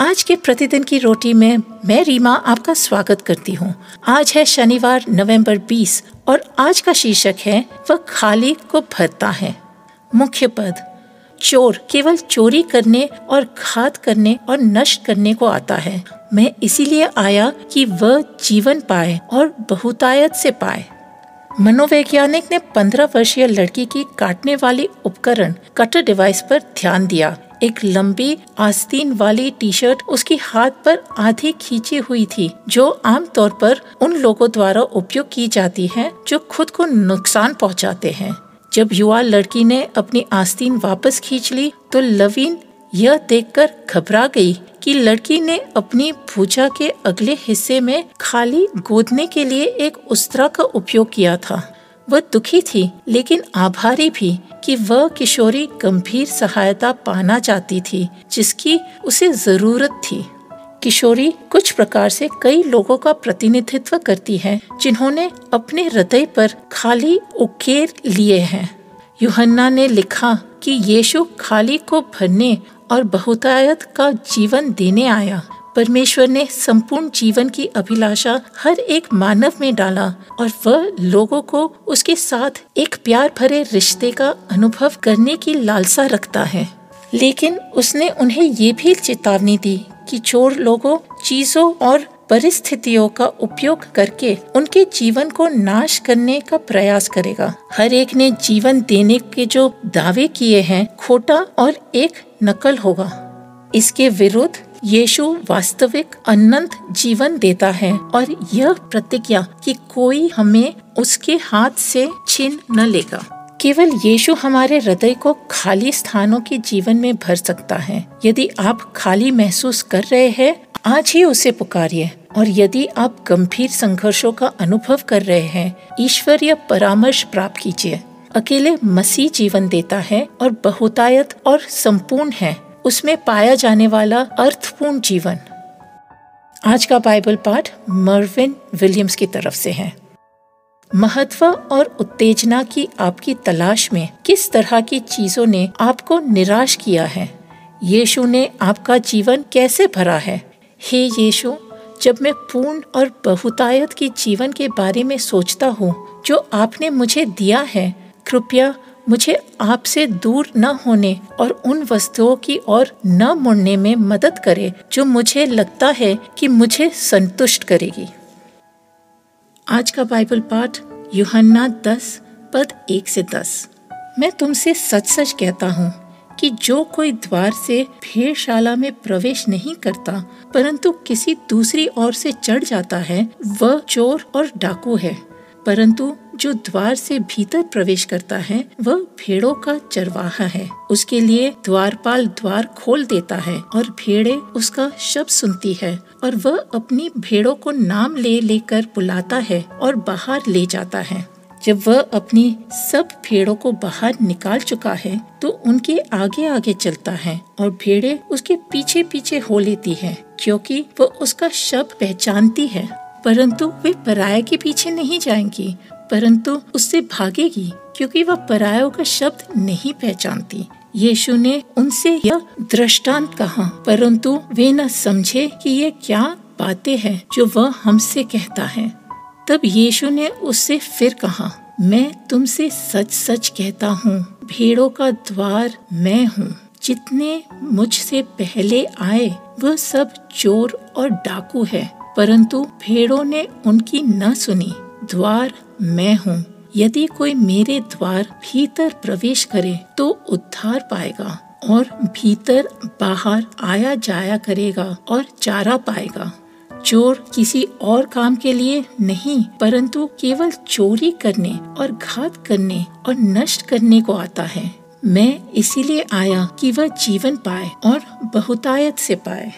आज के प्रतिदिन की रोटी में मैं रीमा आपका स्वागत करती हूँ। आज है शनिवार, नवंबर 20 और आज का शीर्षक है, वह खाली को भरता है। मुख्य पद, चोर केवल चोरी करने और घात करने और नष्ट करने को आता है। मैं इसीलिए आया कि वह जीवन पाए और बहुतायत से पाए। मनोवैज्ञानिक ने 15 वर्षीय लड़की की काटने वाली उपकरण, कटर डिवाइस पर ध्यान दिया। एक लंबी, आस्तीन वाली टी शर्ट उसकी हाथ पर आधी खींची हुई थी, जो आमतौर पर उन लोगों द्वारा उपयोग की जाती है जो खुद को नुकसान पहुंचाते हैं। जब युवा लड़की ने अपनी आस्तीन वापस खींच ली तो लवीन यह देखकर घबरा गई कि लड़की ने अपनी भूजा के अगले हिस्से में खाली गोदने के लिए एक उस्तरा का उपयोग किया था। वह दुखी थी, लेकिन आभारी भी कि वह किशोरी गंभीर सहायता पाना चाहती थी, जिसकी उसे ज़रूरत थी। किशोरी कुछ प्रकार से कई लोगों का प्रतिनिधित्व करती है, जिन्होंने अपने हृदय पर खाली उकेर लिए हैं। युहन्ना ने लिखा कि यीशु खाली को भरने और बहुतायत का जीवन देने आया। परमेश्वर ने संपूर्ण जीवन की अभिलाषा हर एक मानव में डाला और वह लोगों को उसके साथ एक प्यार भरे रिश्ते का अनुभव करने की लालसा रखता है। लेकिन उसने उन्हें ये भी चेतावनी दी कि चोर लोगों, चीज़ों और परिस्थितियों का उपयोग करके उनके जीवन को नाश करने का प्रयास करेगा। हर एक ने जीवन देने के जो दावे किए हैं, खोटा और एक नकल होगा। इसके विरुद्ध यीशु वास्तविक अनंत जीवन देता है और यह प्रतिज्ञा कि कोई हमें उसके हाथ से छीन न लेगा। केवल यीशु हमारे हृदय को खाली स्थानों के जीवन में भर सकता है। यदि आप खाली महसूस कर रहे हैं, आज ही उसे पुकारिए। और यदि आप गंभीर संघर्षों का अनुभव कर रहे हैं, ईश्वरीय परामर्श प्राप्त कीजिए। अकेले मसीह जीवन देता है और बहुतायत और संपूर्ण है। उसमें पाया जाने वाला अर्थपूर्ण जीवन। आज का बाइबल पाठ मर्विन विलियम्स की तरफ़ से है। महत्व और उत्तेजना की आपकी तलाश में किस तरह की चीज़ों ने आपको निराश किया है? यीशु ने आपका जीवन कैसे भरा है? हे यीशु, जब मैं पूर्ण और बहुतायत के जीवन के बारे में सोचता हूँ, जो आपने मुझे दिया है, कृपया मुझे आपसे दूर न होने और उन वस्तुओं की ओर न मुड़ने में मदद करे, जो मुझे लगता है कि मुझे संतुष्ट करेगी। आज का बाइबल पाठ, यूहन्ना दस, पद एक से दस। मैं तुमसे सच सच कहता हूँ कि जो कोई द्वार से भेड़शाला में प्रवेश नहीं करता, परंतु किसी दूसरी ओर से चढ़ जाता है, वह चोर और डाकू है। परंतु जो द्वार से भीतर प्रवेश करता है, वह भेड़ों का चरवाहा है। उसके लिए द्वारपाल द्वार खोल देता है और भेड़े उसका शब्द सुनती है और वह अपनी भेड़ों को नाम ले लेकर बुलाता है और बाहर ले जाता है। जब वह अपनी सब भेड़ों को बाहर निकाल चुका है तो उनके आगे आगे चलता है और भेड़े उसके पीछे पीछे हो लेती है, क्योंकि वह उसका शब्द पहचानती है। परंतु वे पराये के पीछे नहीं जाएँगी परंतु उससे भागेगी, क्योंकि वह परायों का शब्द नहीं पहचानती। यीशु ने उनसे यह दृष्टांत कहा, परंतु वे न समझे कि ये क्या बातें हैं जो वह हमसे कहता है। तब यीशु ने उससे फिर कहा, मैं तुमसे सच सच कहता हूँ, भेड़ों का द्वार मैं हूँ। जितने मुझसे पहले आए, वह सब चोर और डाकू है, परंतु भेड़ों ने उनकी न सुनी। द्वार मैं हूँ। यदि कोई मेरे द्वार भीतर प्रवेश करे तो उद्धार पाएगा और भीतर बाहर आया जाया करेगा और चारा पाएगा। चोर किसी और काम के लिए नहीं, परंतु केवल चोरी करने और घात करने और नष्ट करने को आता है। मैं इसीलिए आया कि वह जीवन पाए और बहुतायत से पाए।